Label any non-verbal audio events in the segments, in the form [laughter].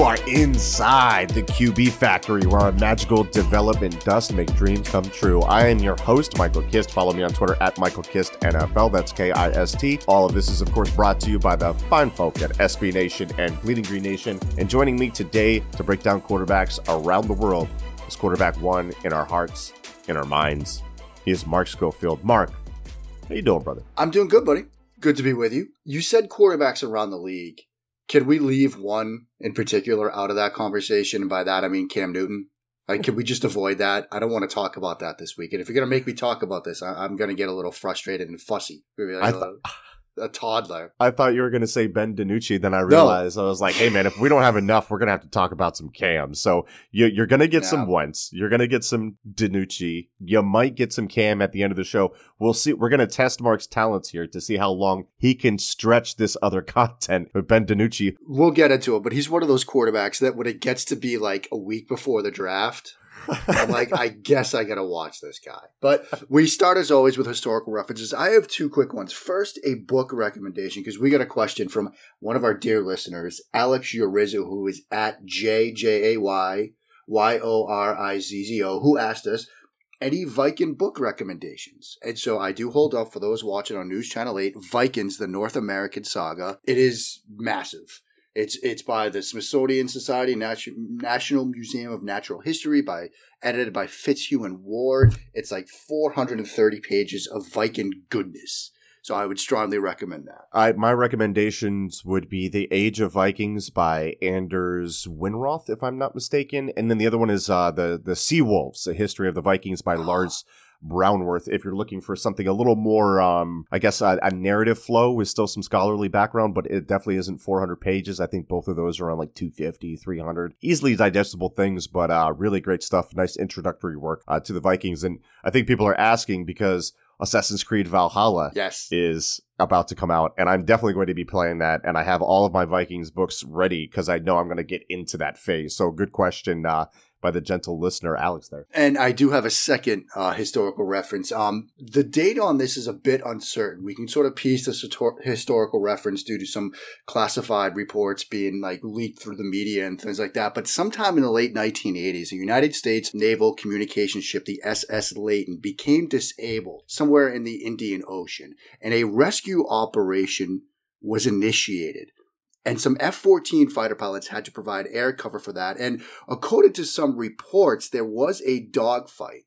You are inside the QB factory where our magical development does make dreams come true. I am your host, Michael Kist. Follow me on Twitter at Michael Kist NFL. That's K I S T. All of this is, of course, brought to you by the fine folk at SB Nation and Bleeding Green Nation. And joining me today to break down quarterbacks around the world is quarterback one in our hearts, in our minds. He is Mark Schofield. Mark, how you doing, brother? I'm doing good, buddy. Good to be with you. You said quarterbacks around the league. Can we leave one in particular out of that conversation? And by that, I mean Cam Newton. Like, can we just avoid that? I don't want to talk about that this week. And if you're going to make me talk about this, I- am going to get a little frustrated and fussy. Like I oh. th- a toddler. I thought you were going to say Ben DiNucci. Then I realized no. I was like, hey, man, if we don't have enough, we're going to have to talk about some Cam. So you, are going to get yeah. some Wentz. You're going to get some DiNucci. You might get some Cam at the end of the show. We'll see. We're going to test Mark's talents here to see how long he can stretch this other [laughs] content with Ben DiNucci. We'll get into it, but he's one of those quarterbacks that when it gets to be like a week before the draft, I'm like, I guess I gotta watch this guy. But we start as always with historical references. I have two quick ones. First, a book recommendation because we got a question from one of our dear listeners, Alex Yorizzo, who is at J J A Y Y O R I Z Z O, who asked us any Viking book recommendations. And so I do hold up for those watching on News Channel 8, Vikings, the North American saga. It is massive. It's it's by the Smithsonian Society Natu- National Museum of Natural History by edited by Fitzhugh and Ward. It's like 430 pages of Viking goodness. So I would strongly recommend that. I, my recommendations would be The Age of Vikings by Anders Winroth, if I'm not mistaken, and then the other one is uh, the the Sea Wolves: A History of the Vikings by Lars Brownworth if you're looking for something a little more, um, I guess, a, a, narrative flow with still some scholarly background, but it definitely isn't 400 pages. I think both of those are on like 250, 300. Easily digestible things, but uh, really great stuff. Nice introductory work uh, to the Vikings. And I think people are asking because Assassin's Creed Valhalla yes. is about to come out, and I'm definitely going to be playing that. And I have all of my Vikings books ready because I know I'm going to get into that phase. So, good question. Uh, by the gentle listener Alex there. And I do have a second uh, historical reference. Um, the date on this is a bit uncertain. We can sort of piece this historical reference due to some classified reports being like leaked through the media and things like that. But sometime in the late 1980s, a United States naval communication ship, the SS Layton, became disabled somewhere in the Indian Ocean, and a rescue operation was initiated and some F 14 fighter pilots had to provide air cover for that. And according to some reports, there was a dogfight.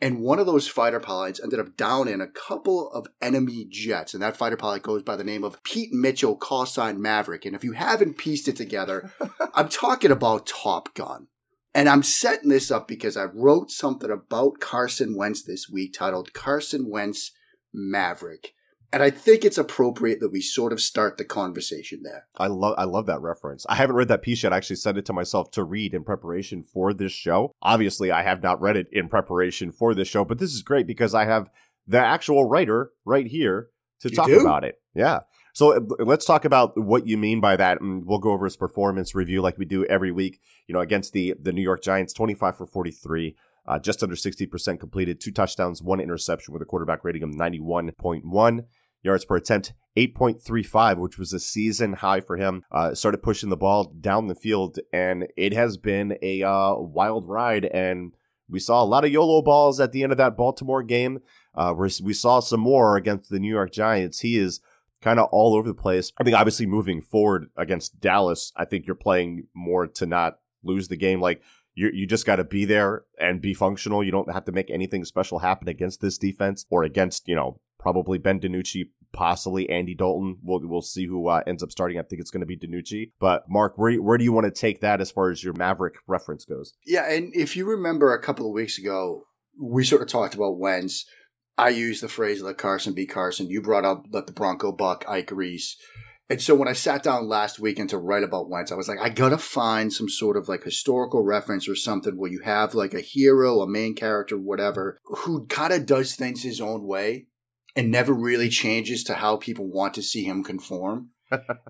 And one of those fighter pilots ended up downing a couple of enemy jets. And that fighter pilot goes by the name of Pete Mitchell, call sign Maverick. And if you haven't pieced it together, [laughs] I'm talking about Top Gun. And I'm setting this up because I wrote something about Carson Wentz this week titled Carson Wentz Maverick. And I think it's appropriate that we sort of start the conversation there. I love I love that reference. I haven't read that piece yet. I actually sent it to myself to read in preparation for this show. Obviously, I have not read it in preparation for this show, but this is great because I have the actual writer right here to you talk do? about it. Yeah. So uh, let's talk about what you mean by that, and we'll go over his performance review like we do every week. You know, against the the New York Giants, twenty five for forty three. Uh, just under 60% completed, two touchdowns, one interception with a quarterback rating of 91.1 yards per attempt, 8.35, which was a season high for him. Uh, started pushing the ball down the field, and it has been a uh, wild ride. And we saw a lot of YOLO balls at the end of that Baltimore game. Uh, we saw some more against the New York Giants. He is kind of all over the place. I think obviously moving forward against Dallas, I think you're playing more to not lose the game. Like you you just got to be there and be functional. You don't have to make anything special happen against this defense or against you know probably Ben DiNucci possibly Andy Dalton. We'll we'll see who uh, ends up starting. I think it's going to be DiNucci. But Mark, where where do you want to take that as far as your Maverick reference goes? Yeah, and if you remember a couple of weeks ago, we sort of talked about Wentz. I used the phrase "let Carson be Carson." You brought up "let the Bronco buck." Ike Reese. And so when I sat down last weekend to write about Wentz, I was like, I gotta find some sort of like historical reference or something where you have like a hero, a main character, whatever, who kind of does things his own way and never really changes to how people want to see him conform.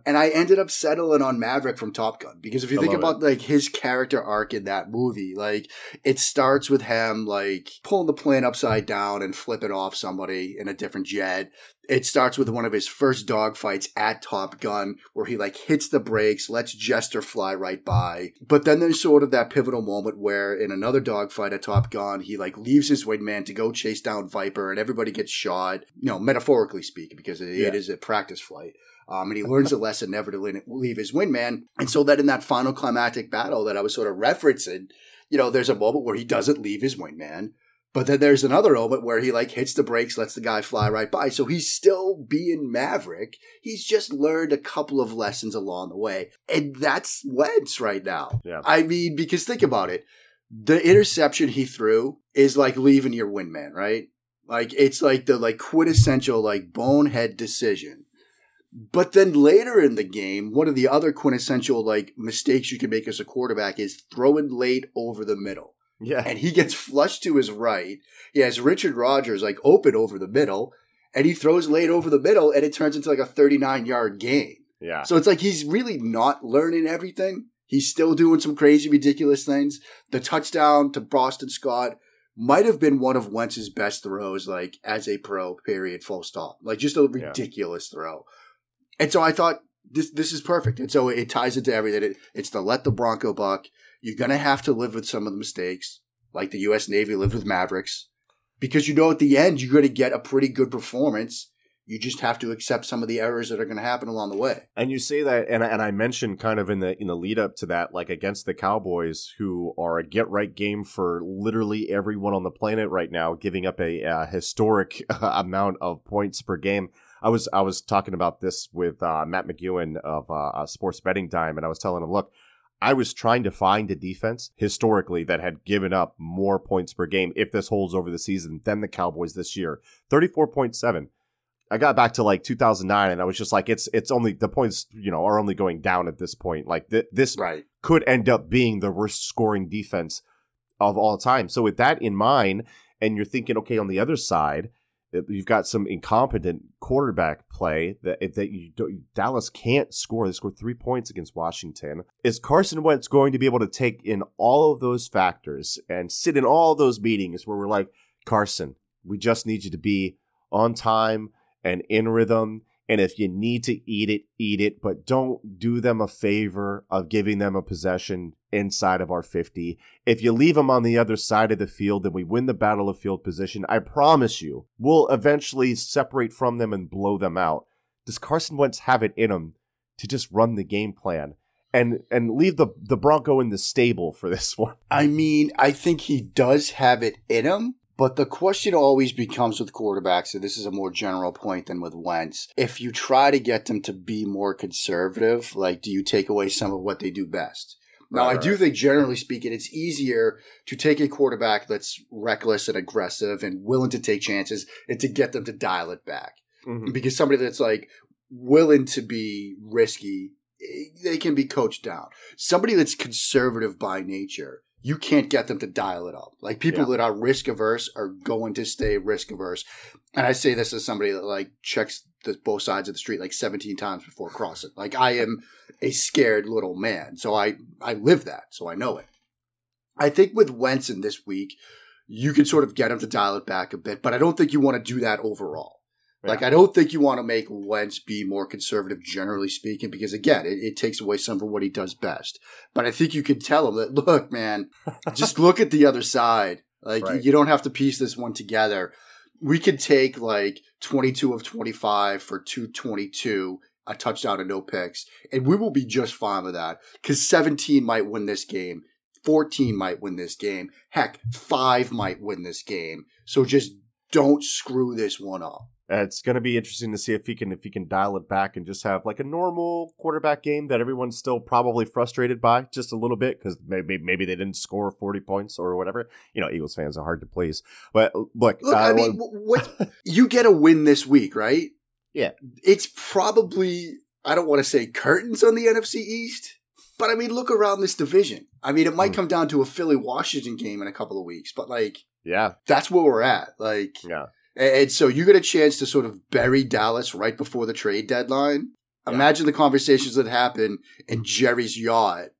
And I ended up settling on Maverick from Top Gun because if you I think about it. like his character arc in that movie, like it starts with him like pulling the plane upside down and flipping off somebody in a different jet. It starts with one of his first dogfights at Top Gun where he like hits the brakes, lets Jester fly right by. But then there's sort of that pivotal moment where in another dogfight at Top Gun, he like leaves his wingman to go chase down Viper and everybody gets shot, you know, metaphorically speaking, because it, yeah. it is a practice flight. Um, and he learns a lesson never to leave his wingman. And so that in that final climactic battle that I was sort of referencing, you know, there's a moment where he doesn't leave his wingman. But then there's another moment where he like hits the brakes, lets the guy fly right by. So he's still being Maverick. He's just learned a couple of lessons along the way. And that's Wentz right now. Yeah. I mean, because think about it. The interception he threw is like leaving your wingman, right? Like it's like the like quintessential like bonehead decision but then later in the game, one of the other quintessential like mistakes you can make as a quarterback is throwing late over the middle. Yeah. And he gets flushed to his right. He has Richard Rodgers like open over the middle, and he throws late over the middle, and it turns into like a 39 yard gain. Yeah. So it's like he's really not learning everything. He's still doing some crazy, ridiculous things. The touchdown to Boston Scott might have been one of Wentz's best throws, like as a pro, period, full stop. Like just a ridiculous yeah. throw. And so I thought this this is perfect. And so it ties into everything. It, it's the let the Bronco buck. You're gonna have to live with some of the mistakes, like the U.S. Navy lived with Mavericks, because you know at the end you're gonna get a pretty good performance. You just have to accept some of the errors that are going to happen along the way. And you say that, and and I mentioned kind of in the in the lead up to that, like against the Cowboys, who are a get right game for literally everyone on the planet right now, giving up a, a historic [laughs] amount of points per game. I was I was talking about this with uh, Matt McEwen of uh, uh, Sports Betting Time, and I was telling him, look, I was trying to find a defense historically that had given up more points per game if this holds over the season than the Cowboys this year. 34.7. I got back to like 2009 and I was just like it's it's only the points, you know, are only going down at this point. Like th- this right. could end up being the worst scoring defense of all time. So with that in mind and you're thinking okay on the other side, You've got some incompetent quarterback play that that you Dallas can't score. They scored three points against Washington. Is Carson Wentz going to be able to take in all of those factors and sit in all those meetings where we're like, Carson, we just need you to be on time and in rhythm and if you need to eat it, eat it, but don't do them a favor of giving them a possession inside of our 50. If you leave them on the other side of the field and we win the battle of field position, I promise you, we'll eventually separate from them and blow them out. Does Carson Wentz have it in him to just run the game plan? and and leave the the Bronco in the stable for this [laughs] one. I mean, I think he does have it in him. But the question always becomes with quarterbacks, and this is a more general point than with Wentz. If you try to get them to be more conservative, like do you take away some of what they do best? Now, right, I do think, generally speaking, it's easier to take a quarterback that's reckless and aggressive and willing to take chances and to get them to dial it back. Mm-hmm. Because somebody that's like willing to be risky, eh, they can be coached down. Somebody that's conservative by nature, you can't get them to dial it up. Like people yeah. that are risk averse are going to stay risk averse. And I say this as somebody that like checks the both sides of the street like 17 times before crossing. Like I am a scared little man. So I, I live that. So I know it. I think with Wentz in this week, you can sort of get him to dial it back a bit, but I don't think you want to do that overall. Yeah. Like, I don't think you want to make Wentz be more conservative, generally speaking, because again, it, it, takes away some of what he does best. But I think you can tell him that, look, man, [laughs] just look at the other side. Like, right. you don't have to piece this one together. We could take like 22 of 25 for 222, a touchdown and no picks, and we will be just fine with that because 17 might win this game. 14 might win this game. Heck, five might win this game. So just don't screw this one up. It's going to be interesting to see if he can if he can dial it back and just have like a normal quarterback game that everyone's still probably frustrated by just a little bit because maybe maybe they didn't score forty points or whatever. You know, Eagles fans are hard to please. But look, look, uh, I mean, what [laughs] you get a win this week, right? Yeah, it's probably I don't want to say curtains on the NFC East, but I mean, look around this division. I mean, it might mm. come down to a Philly Washington game in a couple of weeks, but like, yeah, that's where we're at. Like, yeah. And so you get a chance to sort of bury Dallas right before the trade deadline. Yeah. Imagine the conversations that happen in Jerry's yacht,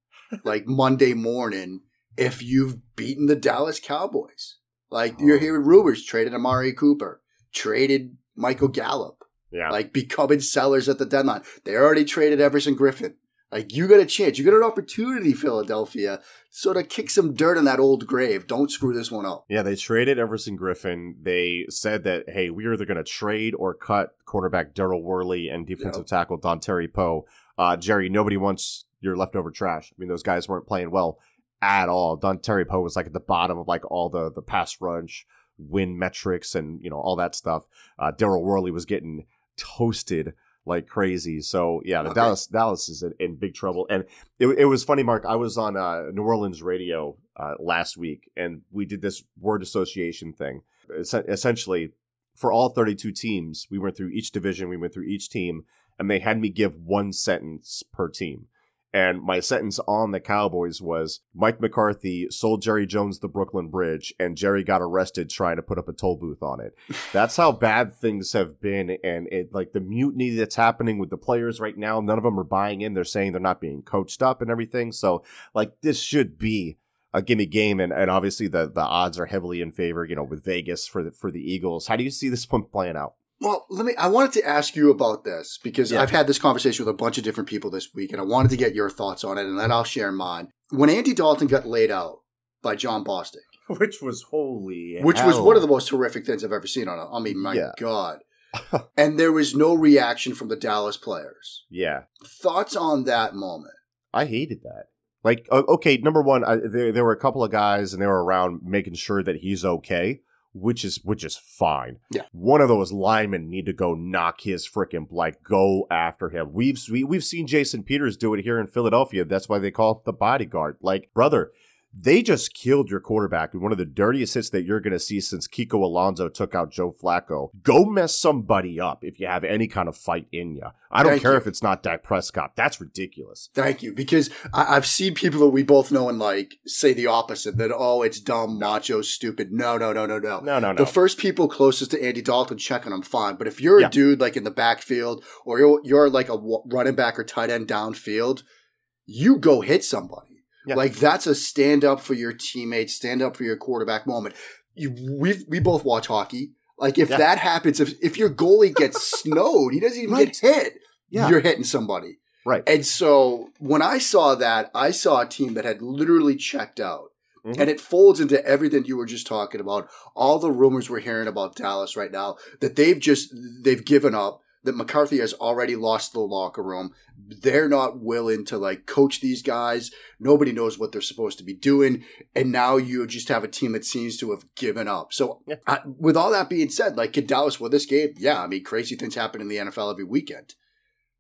like [laughs] Monday morning, if you've beaten the Dallas Cowboys. Like oh. you're hearing rumors, traded Amari Cooper, traded Michael Gallup. Yeah. Like becoming sellers at the deadline. They already traded Everson Griffen. Like you got a chance, you got an opportunity, Philadelphia, sort of kick some dirt in that old grave. Don't screw this one up. Yeah, they traded Everson Griffen. They said that hey, we're either going to trade or cut cornerback Daryl Worley and defensive yep. tackle Terry Poe. Uh, Jerry, nobody wants your leftover trash. I mean, those guys weren't playing well at all. Dontari Poe was like at the bottom of like all the the pass rush win metrics and you know all that stuff. Uh, Daryl Worley was getting toasted like crazy. So yeah, the okay. Dallas Dallas is in, in, big trouble. And it, it was funny, Mark. I was on uh, New Orleans radio uh, last week, and we did this word association thing. Es- essentially, for all 32 teams, we went through each division, we went through each team, and they had me give one sentence per team. And my sentence on the Cowboys was Mike McCarthy sold Jerry Jones the Brooklyn Bridge, and Jerry got arrested trying to put up a toll booth on it. [laughs] That's how bad things have been. And it like the mutiny that's happening with the players right now, none of them are buying in. They're saying they're not being coached up and everything. So, like, this should be a gimme game. And, and obviously, the, the odds are heavily in favor, you know, with Vegas for the, for the Eagles. How do you see this one playing out? Well, let me. I wanted to ask you about this because yeah. I've had this conversation with a bunch of different people this week, and I wanted to get your thoughts on it, and then I'll share mine. When Andy Dalton got laid out by Jon Bostic, [laughs] which was holy, which hell. was one of the most horrific things I've ever seen on. A, I mean, my yeah. God. [laughs] and there was no reaction from the Dallas players. Yeah. Thoughts on that moment? I hated that. Like, okay, number one, I, there there were a couple of guys, and they were around making sure that he's okay which is which is fine. Yeah. One of those linemen need to go knock his freaking like go after him. We've we, have we have seen Jason Peters do it here in Philadelphia. That's why they call it the bodyguard. Like, brother, they just killed your quarterback in one of the dirtiest hits that you're going to see since Kiko Alonso took out Joe Flacco. Go mess somebody up if you have any kind of fight in you. I don't Thank care you. if it's not Dak Prescott. That's ridiculous. Thank you. Because I- have seen people that we both know and like say the opposite that, oh, it's dumb, macho, stupid. No, no, no, no, no. No, no, no. The first people closest to Andy Dalton checking him fine. But if you're a dude like in the backfield or you're, you're like a running back or tight end downfield, you go hit somebody. Yeah. Like that's a stand up for your teammates, stand up for your quarterback moment. You, we we both watch hockey. Like if yeah. that happens, if if your goalie gets [laughs] snowed, he doesn't even right. get hit. Yeah. You're hitting somebody. Right. And so when I saw that, I saw a team that had literally checked out. Mm-hmm. And it folds into everything you were just talking about. All the rumors we're hearing about Dallas right now that they've just they've given up that McCarthy has already lost the locker room. They're not willing to like coach these guys. Nobody knows what they're supposed to be doing. And now you just have a team that seems to have given up. So, yeah. I, with all that being said, like, could Dallas win this game? Yeah. I mean, crazy things happen in the NFL every weekend.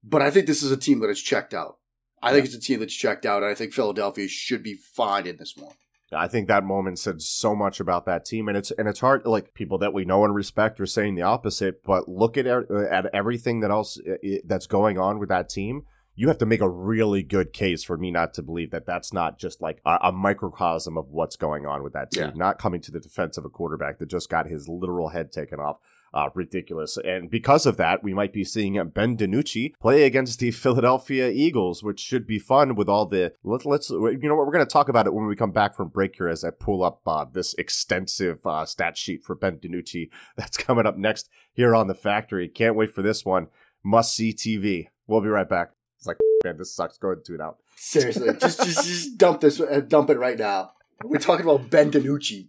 But I think this is a team that is checked out. I yeah. think it's a team that's checked out. And I think Philadelphia should be fine in this one. I think that moment said so much about that team, and it's and it's hard. Like people that we know and respect are saying the opposite, but look at er, at everything that else that's going on with that team. You have to make a really good case for me not to believe that that's not just like a, a microcosm of what's going on with that team. Yeah. Not coming to the defense of a quarterback that just got his literal head taken off uh, ridiculous. And because of that, we might be seeing Ben DiNucci play against the Philadelphia Eagles, which should be fun with all the. Let, us you know what, we're going to talk about it when we come back from break here as I pull up uh, this extensive uh, stat sheet for Ben DiNucci [laughs] that's coming up next here on the factory. Can't wait for this one. Must see TV. We'll be right back. It's like, [laughs] man, this sucks. Go ahead and tune out. Seriously, just, just just dump this, uh, dump it right now. We're talking about Ben DiNucci.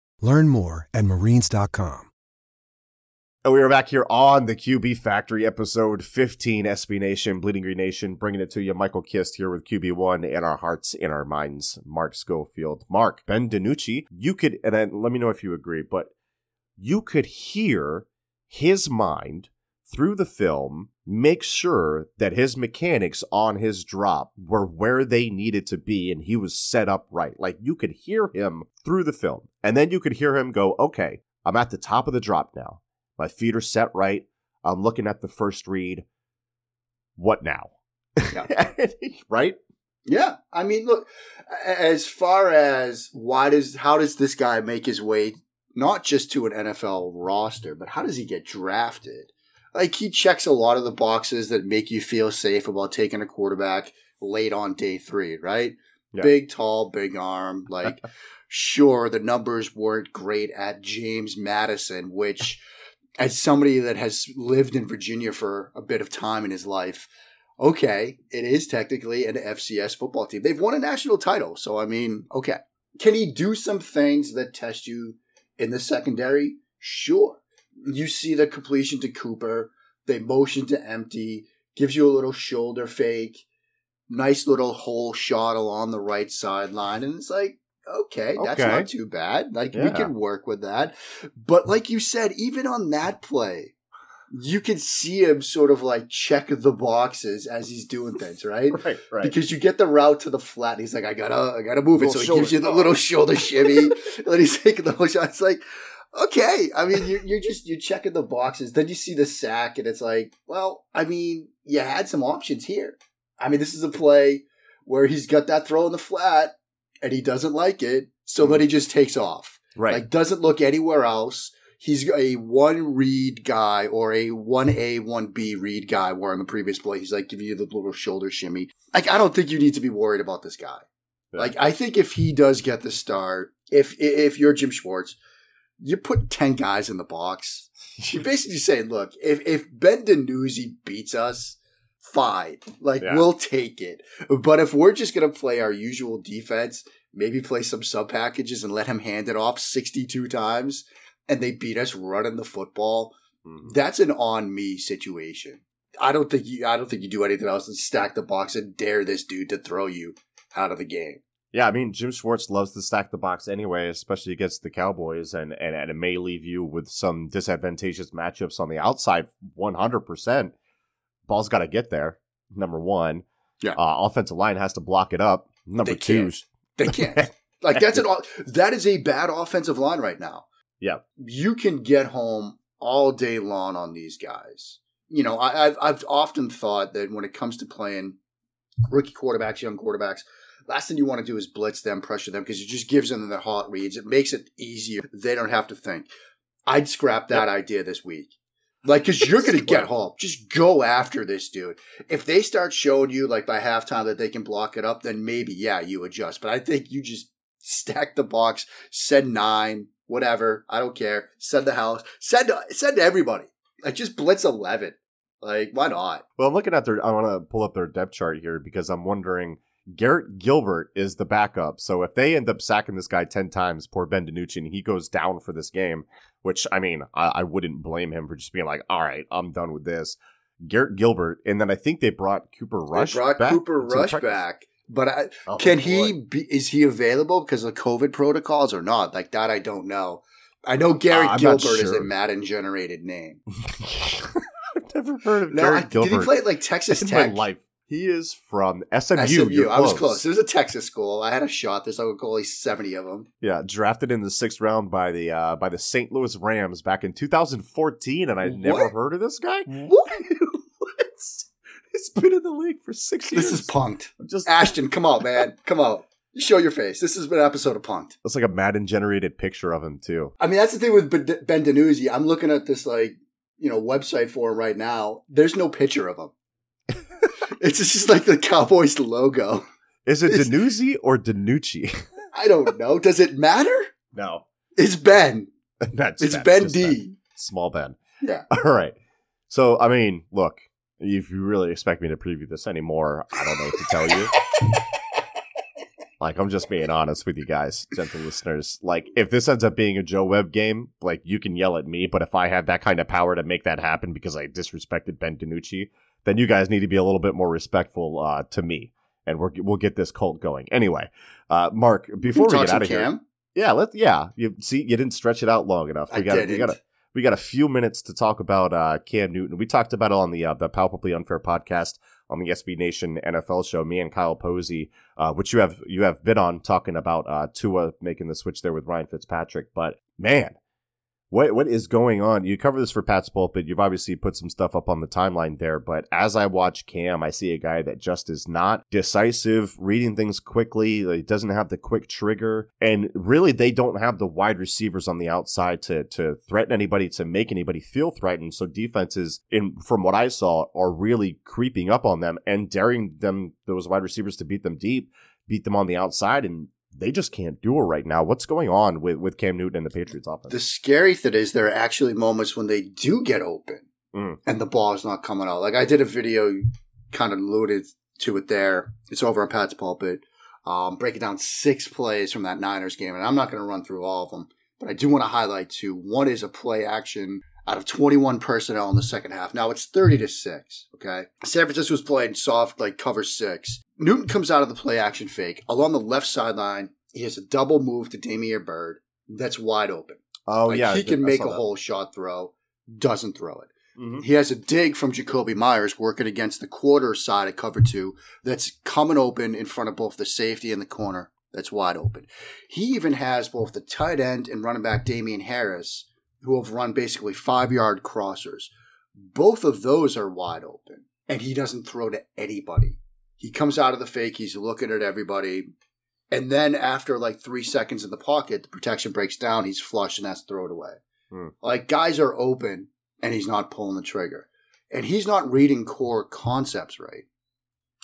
Learn more at marines.com. And we are back here on the QB Factory, episode 15, SB Nation, Bleeding Green Nation, bringing it to you. Michael Kist here with QB1 in our hearts, in our minds. Mark Schofield. Mark, Ben DiNucci, you could, and then let me know if you agree, but you could hear his mind through the film make sure that his mechanics on his drop were where they needed to be and he was set up right. Like you could hear him through the film. And then you could hear him go, okay, I'm at the top of the drop now. My feet are set right. I'm looking at the first read. What now? Yeah. [laughs] right? Yeah, I mean, look, as far as why does how does this guy make his way not just to an NFL roster, but how does he get drafted? Like he checks a lot of the boxes that make you feel safe about taking a quarterback late on day three, right? Yeah. Big, tall, big arm. [laughs] Like, sure, the numbers weren't great at James Madison, which, as somebody that has lived in Virginia for a bit of time in his life, okay, it is technically an FCS football team. They've won a national title. So, I mean, okay. Can he do some things that test you in the secondary? Sure. You see the completion to Cooper, they motion to empty, gives you a little shoulder fake, nice little hole shot along the right sideline. And it's like, okay, that's not too bad. Like, we can work with that. But like you said, even on that play, you can see him sort of like check the boxes as he's doing things, right? [laughs] Right, right. Because you get the route to the flat, and he's like, "I gotta, I gotta move it." So he gives you the little shoulder shimmy, [laughs] and he's taking the whole shot. It's like, okay, I mean, you're, you're just you're checking the boxes. Then you see the sack, and it's like, well, I mean, you had some options here. I mean, this is a play where he's got that throw in the flat, and he doesn't like it, so mm-hmm. then he just takes off. right. Like, doesn't look anywhere else. He's a one read guy or a one A, one B read guy where on the previous play, he's like giving you the little shoulder shimmy. Like, I don't think you need to be worried about this guy. Yeah. Like, I think if he does get the start, if, if you're Jim Schwartz, you put 10 guys in the box. [laughs] You're basically saying, look, if, if Ben DiNucci beats us, fine. Like, Yeah. we'll take it. But if we're just going to play our usual defense, maybe play some sub packages and let him hand it off 62 times, and they beat us running the football, Mhm. that's an on me situation. I don't think you I don't think you do anything else than stack the box and dare this dude to throw you out of the game. Yeah, I mean Jim Schwartz loves to stack the box anyway, especially against the Cowboys, and and, and it may leave you with some disadvantageous matchups on the outside. One hundred percent, ball's got to get there. Number one, Yeah. uh, offensive line has to block it up. Number They two, can't. They can't. [laughs] like that's an that is a bad offensive line right now. Yeah. You can get home all day long on these guys. You know, I, I've I've often thought that when it comes to playing rookie quarterbacks, young quarterbacks, last thing you want to do is blitz them, pressure them, because it just gives them the hot reads. It makes it easier. They don't have to think. I'd scrap that idea this week. Like, because you're [laughs] going to get home. Just go after this dude. If they start showing you, like, by halftime that they can block it up, then maybe, yeah, you adjust. But I think you just stack the box, send nine, whatever. I don't care. Send the house. Send, send to everybody. Like, just blitz 11. Like, why not? Well, I'm looking at their. I want to pull up their depth chart here because I'm wondering. Garrett Gilbert is the backup, so if they end up sacking this guy ten times, poor Ben DiNucci, and he goes down for this game, which I mean, I, I wouldn't blame him for just being like, "All right, I'm done with this." Garrett Gilbert, and then I think they brought Cooper Rush. they brought back Cooper Rush back. But I, Oh, can he be, is he available because of COVID protocols or not? Like that, I don't know. I know Garrett Uh, Gilbert is a. Madden generated name. [laughs] I've never heard of No, I, Garrett did he play at, like Texas in Tech? my life. He is from SMU. SMU. I was close. It was a Texas school. I had a shot. There's like only seventy of them. Yeah, drafted in the sixth round by the uh, by the St. Louis Rams back in 2014, and I'd never heard of this guy. [laughs] What? He's been in the league for six years. This is punked. I'm just Ashton, come out, man. Come out. Show your face. This has been an episode of Punked. It's like a Madden generated picture of him too. I mean, that's the thing with Ben DiNucci. I'm looking at this like you know website for him right now. There's no picture of him. [laughs] it's just like the Cowboys logo. Is it Danucci or Danucci? [laughs] I don't know. Does it matter? no, It's Ben. [laughs] that's It's that's Ben D. Ben. Small Ben. Yeah. All right. So, I mean, look, if you really expect me to preview this anymore, I don't know what to tell you. like, I'm just being honest with you guys, gentle listeners. Like, if this ends up being a Joe Webb game, like, you can yell at me, but if I have that kind of power to make that happen because I disrespected Ben DiNucci, then you guys need to be a little bit more respectful uh, to me, and we're, we'll get this cult going. Anyway, uh, Mark, before we get out of here, yeah, let yeah, you see, you didn't stretch it out long enough. We got we got a, we got a few minutes to talk about uh, Cam Newton. We talked about it on the uh, the Palpably Unfair podcast on the SB Nation NFL show. Me and Kyle Posey, uh, which you have you have been on talking about uh, Tua making the switch there with Ryan Fitzpatrick. But man, what what is going on? You cover this for Pat's pulpit. You've obviously put some stuff up on the timeline there, but as I watch Cam, I see a guy that just is not decisive, reading things quickly. He doesn't have the quick trigger, and really, they don't have the wide receivers on the outside to to threaten anybody, to make anybody feel threatened. So defenses, in from what I saw, are really creeping up on them and daring them those wide receivers to beat them deep, beat them on the outside, and they just can't do it right now. What's going on with, with Cam Newton and the Patriots offense? The scary thing is there are actually moments when they do get open mm. and the ball is not coming out. Like I did a video, kind of alluded to it there. It's over on Pat's pulpit. Um, breaking down six plays from that Niners game, and I'm not going to run through all of them, but I do want to highlight two. One is a play action out of 21 personnel in the second half. Now it's 30 to 6. Okay. San Francisco was playing soft, like cover six. Newton comes out of the play action fake along the left sideline. He has a double move to Damiere Byrd that's wide open. Oh, like, yeah. He can make a that. whole shot throw, doesn't throw it. Mm-hmm. He has a dig from Jakobi Meyers working against the quarter side of cover two that's coming open in front of both the safety and the corner that's wide open. He even has both the tight end and running back Damien Harris who have run basically five yard crossers. Both of those are wide open, and he doesn't throw to anybody. He comes out of the fake, he's looking at everybody, and then after like three seconds in the pocket, the protection breaks down, he's flush and has to throw it away. Hmm. Like guys are open, and he's not pulling the trigger. And he's not reading core concepts right.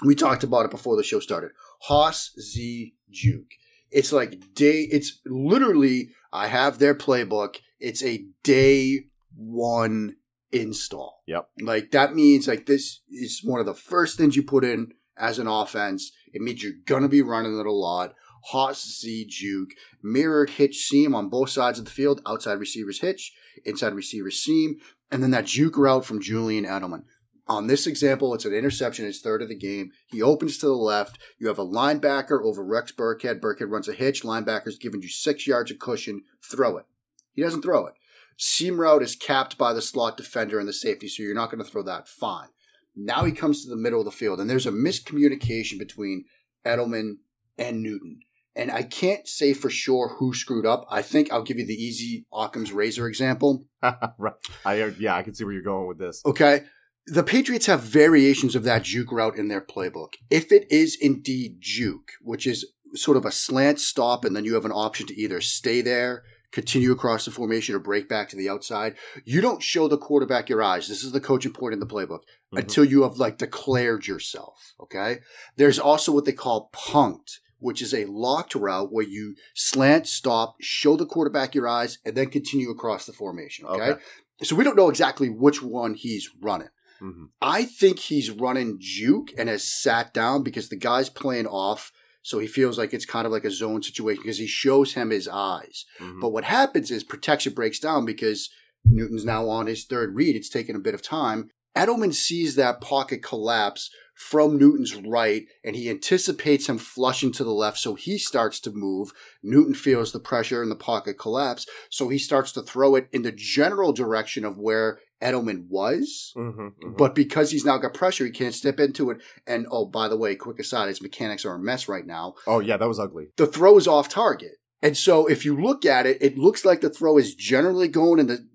We talked about it before the show started. Hoss Z Juke. It's like day, it's literally, I have their playbook it's a day one install. Yep. Like that means like this is one of the first things you put in as an offense. It means you're gonna be running it a lot. Hoss Z juke, mirrored hitch seam on both sides of the field, outside receivers hitch, inside receivers seam, and then that juke route from Julian Edelman. On this example, it's an interception. It's third of the game. He opens to the left. You have a linebacker over Rex Burkhead. Burkhead runs a hitch. Linebacker's giving you six yards of cushion. Throw it. He doesn't throw it. Seam route is capped by the slot defender and the safety, so you're not going to throw that. Fine. Now he comes to the middle of the field, and there's a miscommunication between Edelman and Newton. And I can't say for sure who screwed up. I think I'll give you the easy Occam's razor example. [laughs] right. I uh, yeah, I can see where you're going with this. Okay. The Patriots have variations of that juke route in their playbook. If it is indeed juke, which is sort of a slant stop, and then you have an option to either stay there continue across the formation or break back to the outside. You don't show the quarterback your eyes. This is the coaching point in the playbook mm-hmm. until you have like declared yourself. Okay. There's also what they call punked, which is a locked route where you slant, stop, show the quarterback your eyes, and then continue across the formation. Okay. okay. So we don't know exactly which one he's running. Mm-hmm. I think he's running juke and has sat down because the guy's playing off so he feels like it's kind of like a zone situation because he shows him his eyes. Mm-hmm. But what happens is protection breaks down because Newton's now on his third read. It's taken a bit of time. Edelman sees that pocket collapse from Newton's right and he anticipates him flushing to the left. So he starts to move. Newton feels the pressure in the pocket collapse. So he starts to throw it in the general direction of where Edelman was, mm-hmm, mm-hmm. but because he's now got pressure, he can't step into it. And oh, by the way, quick aside, his mechanics are a mess right now. Oh yeah, that was ugly. The throw is off target, and so if you look at it, it looks like the throw is generally going in the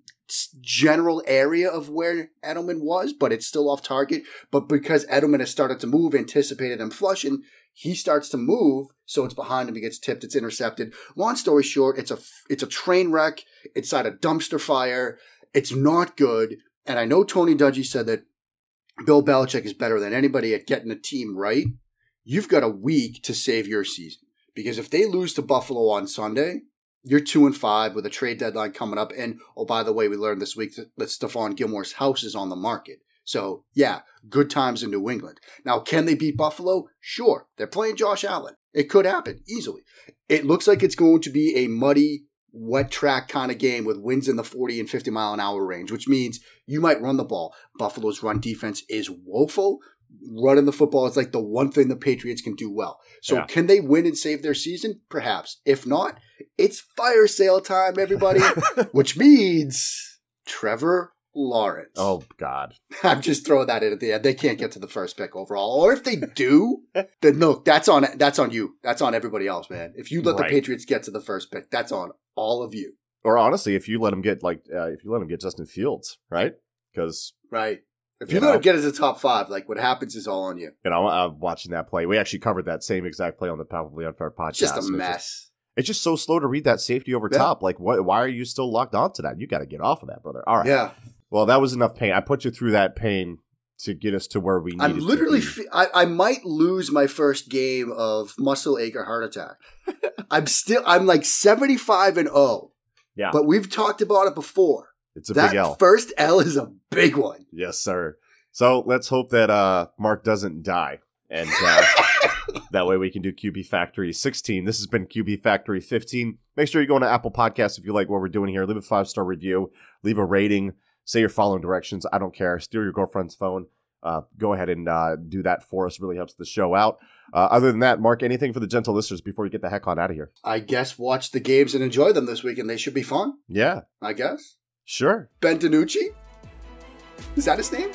general area of where Edelman was, but it's still off target. But because Edelman has started to move, anticipated him flushing, he starts to move, so it's behind him. He gets tipped. It's intercepted. Long story short, it's a it's a train wreck. inside a dumpster fire. It's not good. And I know Tony Dungy said that Bill Belichick is better than anybody at getting a team right. You've got a week to save your season. Because if they lose to Buffalo on Sunday, You're two and five with a trade deadline coming up. And oh, by the way, we learned this week that, Stephon Gilmore's house is on the market. So yeah, good times in New England. Now, can they beat Buffalo? Sure. They're playing Josh Allen. It could happen easily. It looks like it's going to be a muddy, wet track kind of game with winds in the 40 and 50 mile an hour range, which means you might run the ball. Buffalo's run defense is woeful. Running the football is like the one thing the Patriots can do well. So Yeah. can they win and save their season? Perhaps. If not, it's fire sale time, everybody, [laughs] which means Trevor Lawrence. Oh God. [laughs] I'm just throwing that in at the end. They can't get to the first pick overall, or if they do, then look, that's on that's on you. That's on everybody else, man. If you let Right. the Patriots get to the first pick, that's on all of you, Or honestly, if you let them get like uh, if you let them get Justin Fields, right? Because right? If You you, let know? them get into the top five, like what happens is all on you. you know, I'm watching that play. We actually covered that same exact play on the Probably Unfair podcast. It's just a and it's mess. It's just so slow to read that safety over Yeah. top. Like, what? Why are you still locked onto that? You got to get off of that, brother. All right. Yeah, Well, that was enough pain. I put you through that pain to get us to where we needed. I'm literally. To be. Fe- I, I might lose my first game of muscle ache or heart attack. [laughs] I'm still. I'm like 75 and 0. Yeah. But we've talked about it before. it's a that big L. first L is a big one. yes, sir. So let's hope that uh, Mark doesn't die, and uh, [laughs] that way we can do QB Factory 16. This has been QB Factory 15. Make sure you go on to Apple Podcasts if you like what we're doing here. Leave a five star review, leave a rating, say you're following directions. I don't care. Steal your girlfriend's phone. Uh, go ahead and uh, do that for us. Really helps the show out. Uh, other than that, Mark, anything for the gentle listeners before we get the heck on out of here? I guess watch the games and enjoy them this weekend. They should be fun. Yeah, I guess. sure. Ben DiNucci? Is that his name?